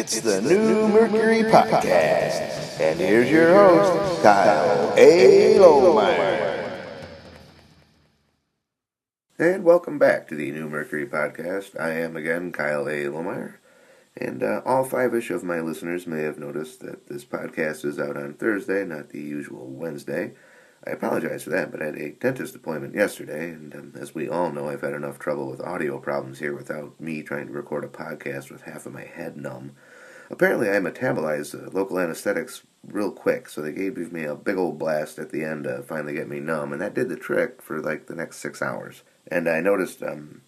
It's the New Mercury Podcast. And here's your host, Kyle A. Lohmeyer. And welcome back to the New Mercury Podcast. I am again Kyle A. Lohmeyer. And uh, all five ish of my listeners may have noticed that this podcast is out on Thursday, not the usual Wednesday. I apologize for that, but I had a dentist appointment yesterday, and um, as we all know, I've had enough trouble with audio problems here without me trying to record a podcast with half of my head numb. Apparently, I metabolized uh, local anesthetics real quick, so they gave me a big old blast at the end to finally get me numb, and that did the trick for like the next six hours. And I noticed um,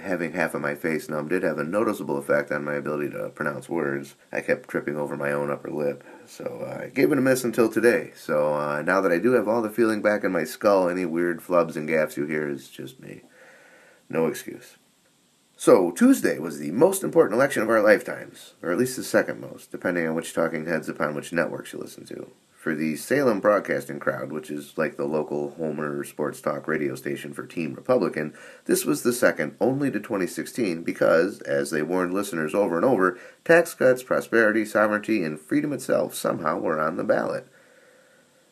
having half of my face numb did have a noticeable effect on my ability to pronounce words. I kept tripping over my own upper lip. So uh, I gave it a miss until today. So uh, now that I do have all the feeling back in my skull, any weird flubs and gaffs you hear is just me. No excuse. So Tuesday was the most important election of our lifetimes, or at least the second most, depending on which talking heads upon which networks you listen to for the Salem broadcasting crowd, which is like the local Homer sports talk radio station for Team Republican, this was the second only to 2016 because, as they warned listeners over and over, tax cuts, prosperity, sovereignty, and freedom itself somehow were on the ballot.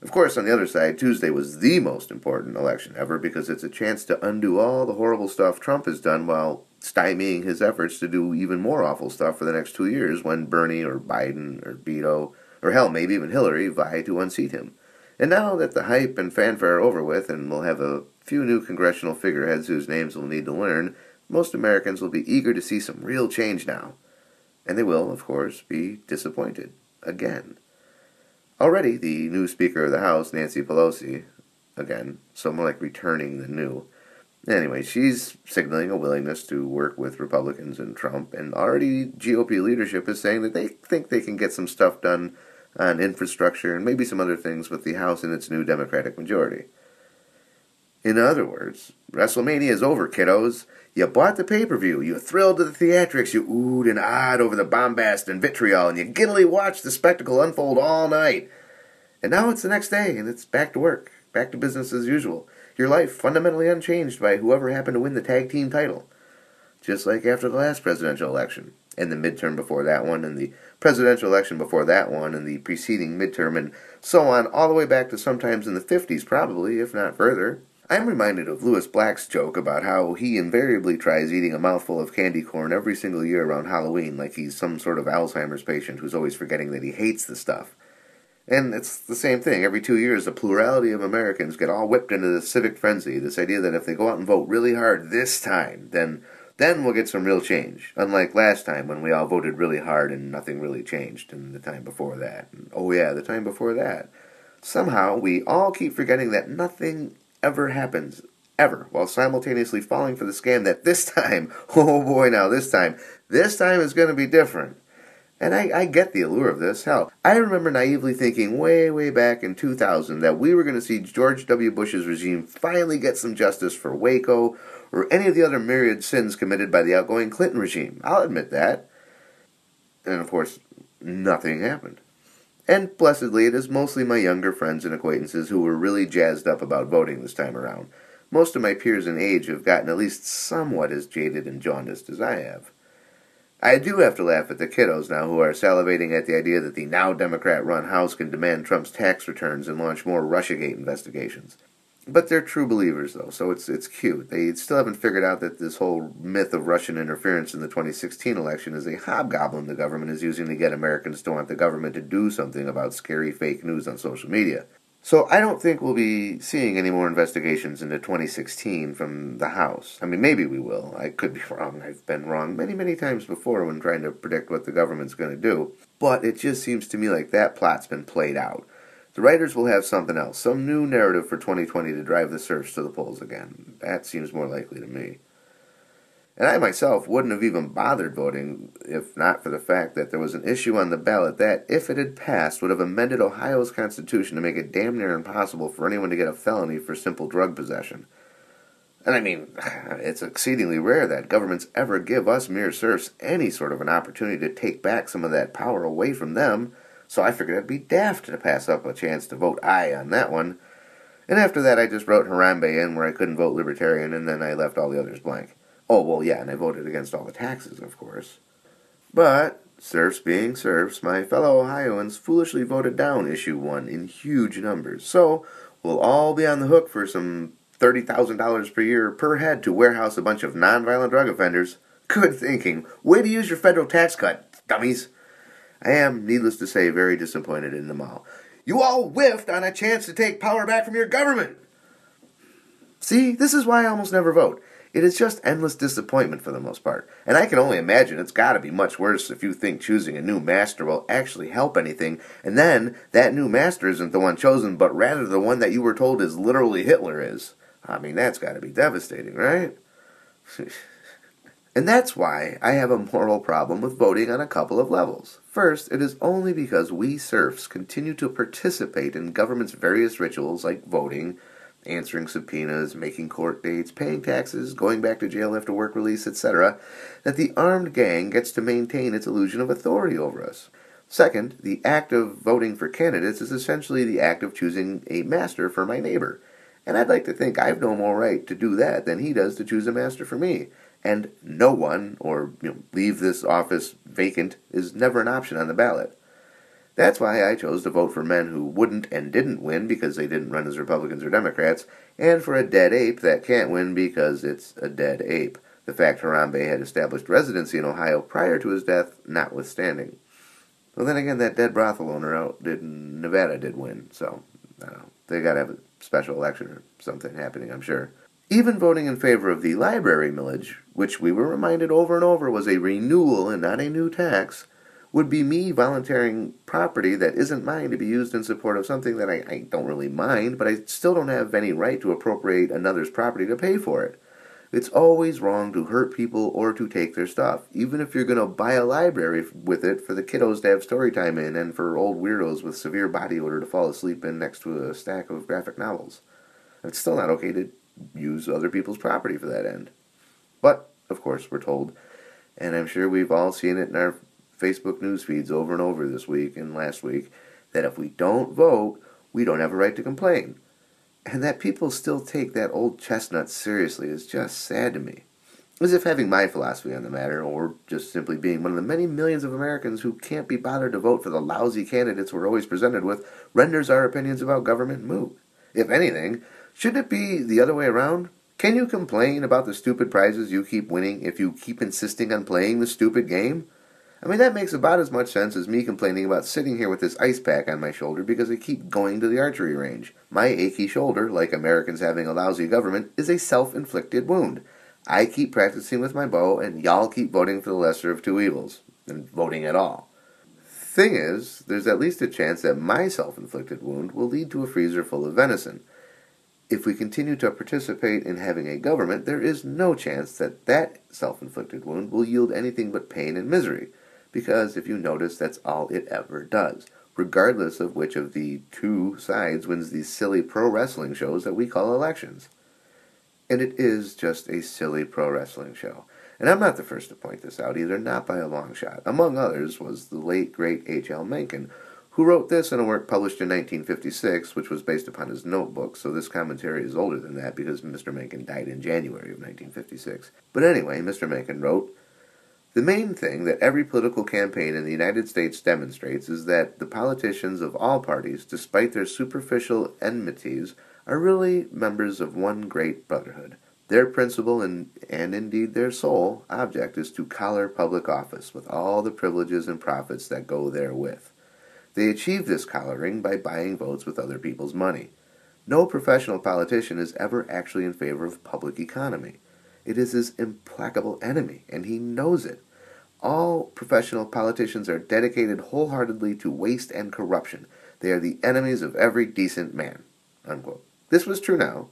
Of course, on the other side, Tuesday was the most important election ever because it's a chance to undo all the horrible stuff Trump has done while stymieing his efforts to do even more awful stuff for the next two years when Bernie or Biden or Beto or hell, maybe even Hillary, vie to unseat him. And now that the hype and fanfare are over with, and we'll have a few new congressional figureheads whose names we'll need to learn, most Americans will be eager to see some real change now. And they will, of course, be disappointed. Again. Already, the new Speaker of the House, Nancy Pelosi, again, so more like returning the new. Anyway, she's signaling a willingness to work with Republicans and Trump, and already GOP leadership is saying that they think they can get some stuff done on infrastructure and maybe some other things with the House and its new Democratic majority. In other words, WrestleMania is over, kiddos. You bought the pay per view, you thrilled to the theatrics, you oohed and ahed over the bombast and vitriol, and you giddily watched the spectacle unfold all night. And now it's the next day, and it's back to work, back to business as usual. Your life fundamentally unchanged by whoever happened to win the tag team title. Just like after the last presidential election, and the midterm before that one, and the presidential election before that one, and the preceding midterm, and so on, all the way back to sometimes in the 50s, probably, if not further. I'm reminded of Lewis Black's joke about how he invariably tries eating a mouthful of candy corn every single year around Halloween, like he's some sort of Alzheimer's patient who's always forgetting that he hates the stuff. And it's the same thing. Every two years, a plurality of Americans get all whipped into this civic frenzy, this idea that if they go out and vote really hard this time, then then we'll get some real change. Unlike last time when we all voted really hard and nothing really changed, and the time before that. And, oh, yeah, the time before that. Somehow, we all keep forgetting that nothing ever happens, ever, while simultaneously falling for the scam that this time, oh boy, now this time, this time is going to be different. And I, I get the allure of this. Hell, I remember naively thinking way, way back in 2000 that we were going to see George W. Bush's regime finally get some justice for Waco or any of the other myriad sins committed by the outgoing Clinton regime. I'll admit that. And of course, nothing happened. And blessedly, it is mostly my younger friends and acquaintances who were really jazzed up about voting this time around. Most of my peers in age have gotten at least somewhat as jaded and jaundiced as I have. I do have to laugh at the kiddos now who are salivating at the idea that the now Democrat run House can demand Trump's tax returns and launch more Russiagate investigations. But they're true believers, though, so it's it's cute. They still haven't figured out that this whole myth of Russian interference in the 2016 election is a hobgoblin the government is using to get Americans to want the government to do something about scary fake news on social media. So I don't think we'll be seeing any more investigations into 2016 from the House. I mean, maybe we will. I could be wrong. I've been wrong many, many times before when trying to predict what the government's going to do. But it just seems to me like that plot's been played out. The writers will have something else, some new narrative for 2020 to drive the serfs to the polls again. That seems more likely to me. And I myself wouldn't have even bothered voting if not for the fact that there was an issue on the ballot that, if it had passed, would have amended Ohio's constitution to make it damn near impossible for anyone to get a felony for simple drug possession. And I mean, it's exceedingly rare that governments ever give us mere serfs any sort of an opportunity to take back some of that power away from them so I figured it'd be daft to pass up a chance to vote aye on that one. And after that, I just wrote Harambe in where I couldn't vote Libertarian, and then I left all the others blank. Oh, well, yeah, and I voted against all the taxes, of course. But serfs being serfs, my fellow Ohioans foolishly voted down issue one in huge numbers. So we'll all be on the hook for some $30,000 per year per head to warehouse a bunch of nonviolent drug offenders. Good thinking. Way to use your federal tax cut, dummies. I am, needless to say, very disappointed in them all. You all whiffed on a chance to take power back from your government. See, this is why I almost never vote. It is just endless disappointment for the most part. And I can only imagine it's got to be much worse if you think choosing a new master will actually help anything, and then that new master isn't the one chosen, but rather the one that you were told is literally Hitler is. I mean, that's got to be devastating, right? and that's why I have a moral problem with voting on a couple of levels. First, it is only because we serfs continue to participate in government's various rituals like voting, answering subpoenas, making court dates, paying taxes, going back to jail after work release, etc., that the armed gang gets to maintain its illusion of authority over us. Second, the act of voting for candidates is essentially the act of choosing a master for my neighbor. And I'd like to think I've no more right to do that than he does to choose a master for me. And no one, or you know, leave this office vacant, is never an option on the ballot. That's why I chose to vote for men who wouldn't and didn't win because they didn't run as Republicans or Democrats, and for a dead ape that can't win because it's a dead ape. The fact Harambe had established residency in Ohio prior to his death notwithstanding. Well, then again, that dead brothel owner out did Nevada did win, so they got to have a special election or something happening, I'm sure. Even voting in favor of the library millage, which we were reminded over and over was a renewal and not a new tax, would be me volunteering property that isn't mine to be used in support of something that I, I, don't really mind, but I still don't have any right to appropriate another's property to pay for it. It's always wrong to hurt people or to take their stuff, even if you're going to buy a library with it for the kiddos to have story time in and for old weirdos with severe body odor to fall asleep in next to a stack of graphic novels. It's still not okay to use other people's property for that end. But, of course, we're told, and I'm sure we've all seen it in our Facebook news feeds over and over this week and last week that if we don't vote, we don't have a right to complain. And that people still take that old chestnut seriously is just sad to me. As if having my philosophy on the matter, or just simply being one of the many millions of Americans who can't be bothered to vote for the lousy candidates we're always presented with, renders our opinions about government moot. If anything, shouldn't it be the other way around? Can you complain about the stupid prizes you keep winning if you keep insisting on playing the stupid game? I mean, that makes about as much sense as me complaining about sitting here with this ice pack on my shoulder because I keep going to the archery range. My achy shoulder, like Americans having a lousy government, is a self inflicted wound. I keep practicing with my bow, and y'all keep voting for the lesser of two evils, and voting at all. Thing is, there's at least a chance that my self inflicted wound will lead to a freezer full of venison. If we continue to participate in having a government, there is no chance that that self inflicted wound will yield anything but pain and misery because if you notice, that's all it ever does, regardless of which of the two sides wins these silly pro wrestling shows that we call elections. And it is just a silly pro wrestling show. And I'm not the first to point this out either, not by a long shot. Among others was the late, great H.L. Mencken, who wrote this in a work published in 1956, which was based upon his notebook, so this commentary is older than that because Mr. Mencken died in January of 1956. But anyway, Mr. Mencken wrote, the main thing that every political campaign in the United States demonstrates is that the politicians of all parties, despite their superficial enmities, are really members of one great brotherhood. Their principal and, and indeed their sole object is to collar public office with all the privileges and profits that go therewith. They achieve this collaring by buying votes with other people's money. No professional politician is ever actually in favor of public economy. It is his implacable enemy, and he knows it. All professional politicians are dedicated wholeheartedly to waste and corruption. They are the enemies of every decent man. Unquote. This was true now.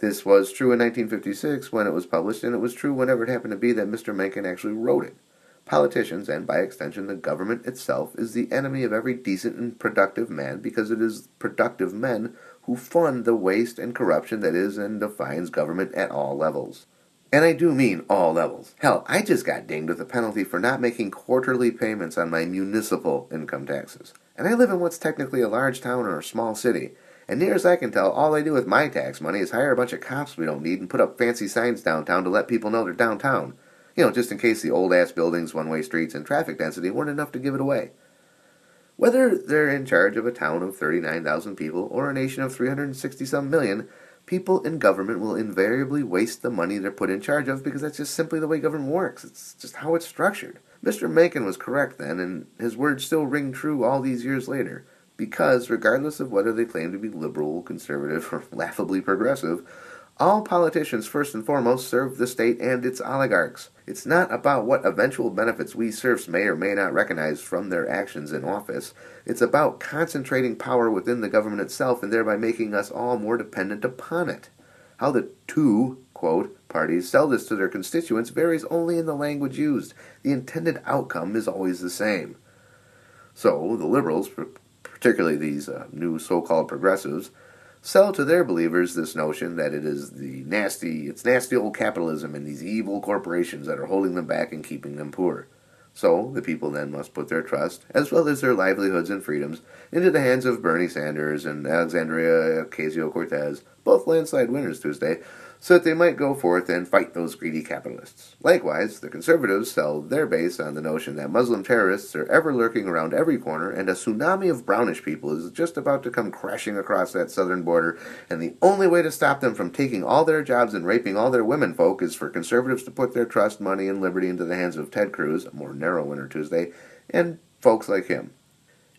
This was true in 1956 when it was published, and it was true whenever it happened to be that Mr. Mencken actually wrote it. Politicians, and by extension the government itself, is the enemy of every decent and productive man because it is productive men who fund the waste and corruption that is and defines government at all levels. And I do mean all levels. Hell, I just got dinged with a penalty for not making quarterly payments on my municipal income taxes. And I live in what's technically a large town or a small city. And near as I can tell, all they do with my tax money is hire a bunch of cops we don't need and put up fancy signs downtown to let people know they're downtown. You know, just in case the old ass buildings, one way streets, and traffic density weren't enough to give it away. Whether they're in charge of a town of 39,000 people or a nation of 360 some million, people in government will invariably waste the money they're put in charge of because that's just simply the way government works. It's just how it's structured. Mr. Mencken was correct then, and his words still ring true all these years later. Because, regardless of whether they claim to be liberal, conservative, or laughably progressive, all politicians, first and foremost, serve the state and its oligarchs. It's not about what eventual benefits we serfs may or may not recognize from their actions in office. It's about concentrating power within the government itself and thereby making us all more dependent upon it. How the two, quote, parties sell this to their constituents varies only in the language used. The intended outcome is always the same. So, the liberals, particularly these uh, new so called progressives, sell to their believers this notion that it is the nasty, it's nasty old capitalism and these evil corporations that are holding them back and keeping them poor. So the people then must put their trust, as well as their livelihoods and freedoms, into the hands of Bernie Sanders and Alexandria Ocasio Cortez, both landslide winners Tuesday, so that they might go forth and fight those greedy capitalists. Likewise, the conservatives sell their base on the notion that Muslim terrorists are ever lurking around every corner and a tsunami of brownish people is just about to come crashing across that southern border, and the only way to stop them from taking all their jobs and raping all their women folk is for conservatives to put their trust, money, and liberty into the hands of Ted Cruz, a more narrow winner Tuesday, and folks like him.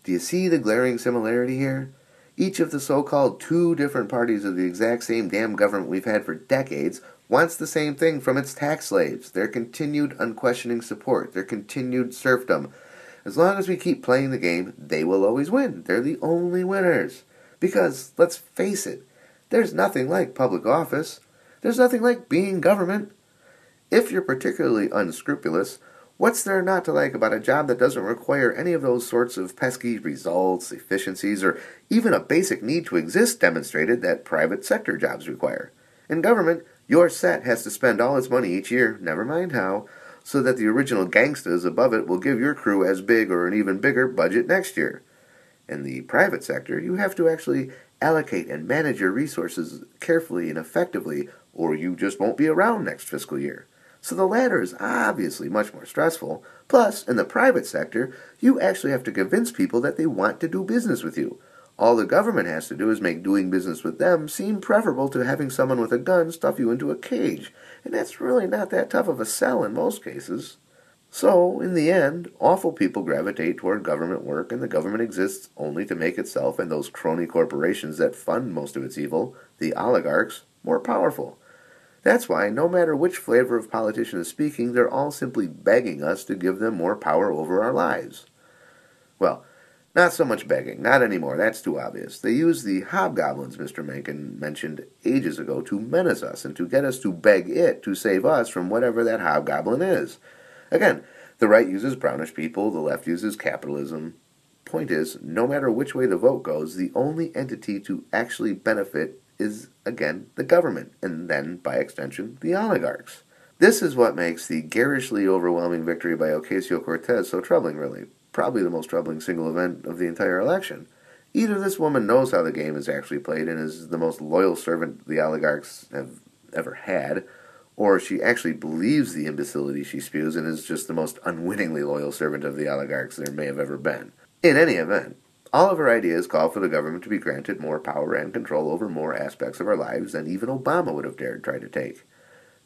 Do you see the glaring similarity here? Each of the so called two different parties of the exact same damn government we've had for decades wants the same thing from its tax slaves their continued unquestioning support, their continued serfdom. As long as we keep playing the game, they will always win. They're the only winners. Because, let's face it, there's nothing like public office. There's nothing like being government. If you're particularly unscrupulous, What's there not to like about a job that doesn't require any of those sorts of pesky results, efficiencies, or even a basic need to exist demonstrated that private sector jobs require? In government, your set has to spend all its money each year, never mind how, so that the original gangstas above it will give your crew as big or an even bigger budget next year. In the private sector, you have to actually allocate and manage your resources carefully and effectively, or you just won't be around next fiscal year. So the latter is obviously much more stressful. Plus, in the private sector, you actually have to convince people that they want to do business with you. All the government has to do is make doing business with them seem preferable to having someone with a gun stuff you into a cage. And that's really not that tough of a sell in most cases. So, in the end, awful people gravitate toward government work, and the government exists only to make itself and those crony corporations that fund most of its evil, the oligarchs, more powerful. That's why, no matter which flavor of politician is speaking, they're all simply begging us to give them more power over our lives. Well, not so much begging, not anymore, that's too obvious. They use the hobgoblins Mr. Mencken mentioned ages ago to menace us and to get us to beg it to save us from whatever that hobgoblin is. Again, the right uses brownish people, the left uses capitalism. Point is, no matter which way the vote goes, the only entity to actually benefit is, again, the government, and then, by extension, the oligarchs. This is what makes the garishly overwhelming victory by Ocasio Cortez so troubling, really. Probably the most troubling single event of the entire election. Either this woman knows how the game is actually played and is the most loyal servant the oligarchs have ever had, or she actually believes the imbecility she spews and is just the most unwittingly loyal servant of the oligarchs there may have ever been. In any event, all of her ideas call for the government to be granted more power and control over more aspects of our lives than even Obama would have dared try to take.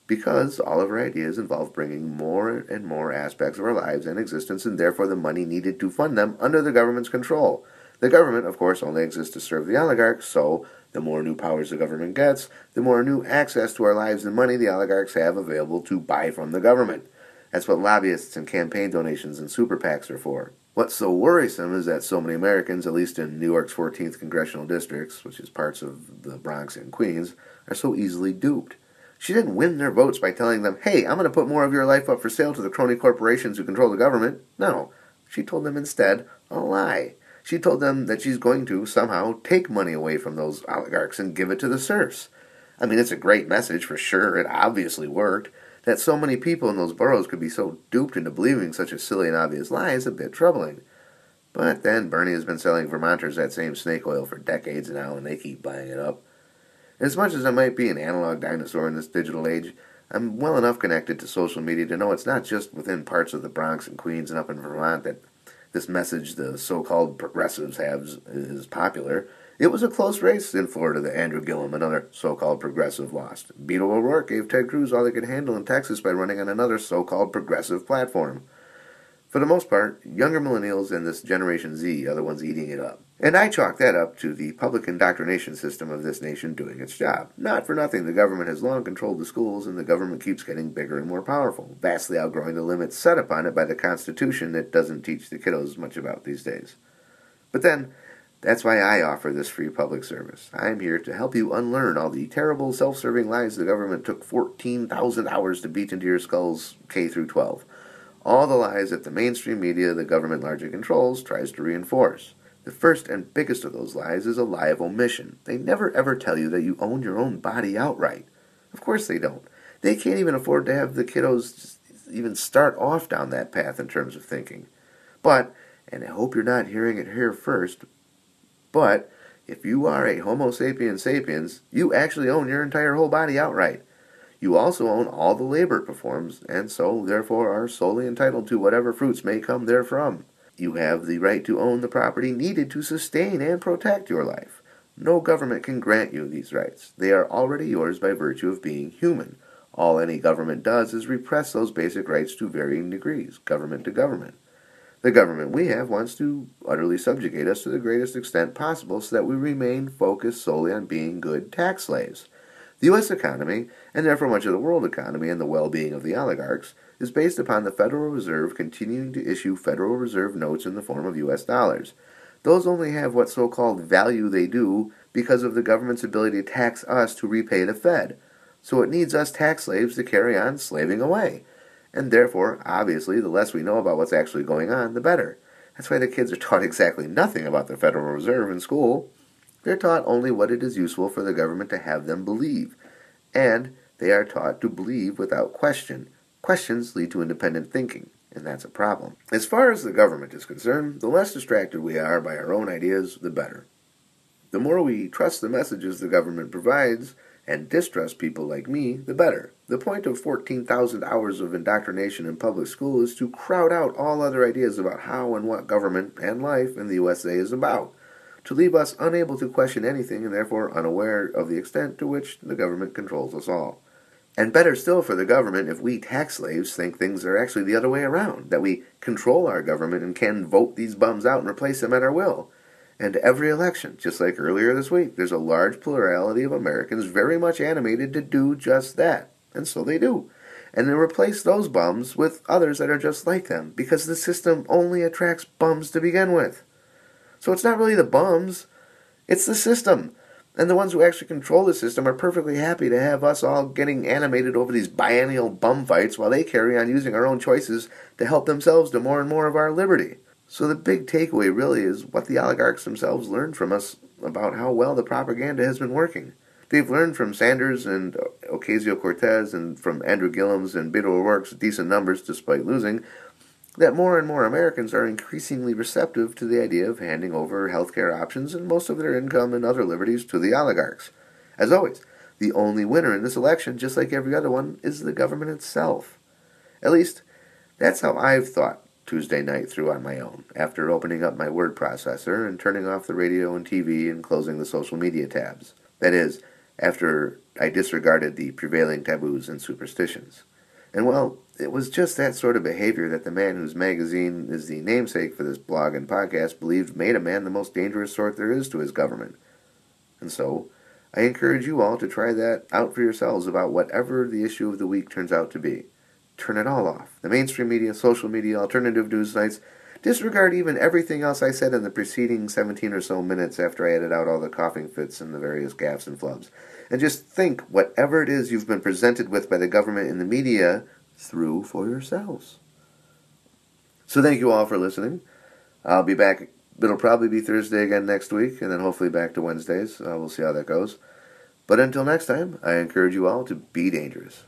Because all of her ideas involve bringing more and more aspects of our lives and existence, and therefore the money needed to fund them, under the government's control. The government, of course, only exists to serve the oligarchs, so the more new powers the government gets, the more new access to our lives and money the oligarchs have available to buy from the government. That's what lobbyists and campaign donations and super PACs are for. What's so worrisome is that so many Americans, at least in New York's 14th congressional districts, which is parts of the Bronx and Queens, are so easily duped. She didn't win their votes by telling them, hey, I'm going to put more of your life up for sale to the crony corporations who control the government. No. She told them instead a lie. She told them that she's going to somehow take money away from those oligarchs and give it to the serfs. I mean, it's a great message for sure. It obviously worked. That so many people in those boroughs could be so duped into believing such a silly and obvious lie is a bit troubling. But then Bernie has been selling Vermonters that same snake oil for decades now, and they keep buying it up. As much as I might be an analog dinosaur in this digital age, I'm well enough connected to social media to know it's not just within parts of the Bronx and Queens and up in Vermont that this message the so-called progressives have is popular. It was a close race in Florida that Andrew Gillum, another so-called progressive, lost. Beto O'Rourke gave Ted Cruz all they could handle in Texas by running on another so-called progressive platform. For the most part, younger millennials and this Generation Z are the ones eating it up. And I chalk that up to the public indoctrination system of this nation doing its job. Not for nothing, the government has long controlled the schools, and the government keeps getting bigger and more powerful, vastly outgrowing the limits set upon it by the Constitution that doesn't teach the kiddos much about these days. But then, that's why I offer this free public service. I am here to help you unlearn all the terrible self-serving lies the government took 14,000 hours to beat into your skulls K through 12 all the lies that the mainstream media the government largely controls tries to reinforce. The first and biggest of those lies is a lie of omission. They never ever tell you that you own your own body outright. Of course they don't. They can't even afford to have the kiddos even start off down that path in terms of thinking. But, and I hope you're not hearing it here first, but if you are a Homo sapiens sapiens, you actually own your entire whole body outright. You also own all the labor it performs, and so therefore are solely entitled to whatever fruits may come therefrom. You have the right to own the property needed to sustain and protect your life. No government can grant you these rights. They are already yours by virtue of being human. All any government does is repress those basic rights to varying degrees, government to government. The government we have wants to utterly subjugate us to the greatest extent possible so that we remain focused solely on being good tax slaves. The U.S. economy, and therefore much of the world economy and the well-being of the oligarchs, is based upon the Federal Reserve continuing to issue Federal Reserve notes in the form of U.S. dollars. Those only have what so-called value they do because of the government's ability to tax us to repay the Fed. So it needs us tax slaves to carry on slaving away. And therefore, obviously, the less we know about what's actually going on, the better. That's why the kids are taught exactly nothing about the Federal Reserve in school. They're taught only what it is useful for the government to have them believe, and they are taught to believe without question. Questions lead to independent thinking, and that's a problem. As far as the government is concerned, the less distracted we are by our own ideas, the better. The more we trust the messages the government provides and distrust people like me, the better. The point of 14,000 hours of indoctrination in public school is to crowd out all other ideas about how and what government and life in the USA is about to leave us unable to question anything and therefore unaware of the extent to which the government controls us all. And better still for the government if we tax slaves think things are actually the other way around, that we control our government and can vote these bums out and replace them at our will. And every election, just like earlier this week, there's a large plurality of Americans very much animated to do just that. And so they do. And they replace those bums with others that are just like them, because the system only attracts bums to begin with. So it's not really the bums, it's the system. And the ones who actually control the system are perfectly happy to have us all getting animated over these biennial bum fights while they carry on using our own choices to help themselves to more and more of our liberty. So the big takeaway really is what the oligarchs themselves learned from us about how well the propaganda has been working. They've learned from Sanders and Ocasio-Cortez and from Andrew Gillum's and Beto O'Rourke's decent numbers despite losing that more and more Americans are increasingly receptive to the idea of handing over healthcare options and most of their income and other liberties to the oligarchs. As always, the only winner in this election, just like every other one, is the government itself. At least, that's how I've thought Tuesday night through on my own, after opening up my word processor and turning off the radio and TV and closing the social media tabs. That is, after I disregarded the prevailing taboos and superstitions. And well, it was just that sort of behavior that the man whose magazine is the namesake for this blog and podcast believed made a man the most dangerous sort there is to his government. And so, I encourage you all to try that out for yourselves about whatever the issue of the week turns out to be. Turn it all off. The mainstream media, social media, alternative news sites. Disregard even everything else I said in the preceding 17 or so minutes after I edited out all the coughing fits and the various gaffes and flubs. And just think whatever it is you've been presented with by the government and the media through for yourselves. So thank you all for listening. I'll be back. It'll probably be Thursday again next week, and then hopefully back to Wednesdays. Uh, we'll see how that goes. But until next time, I encourage you all to be dangerous.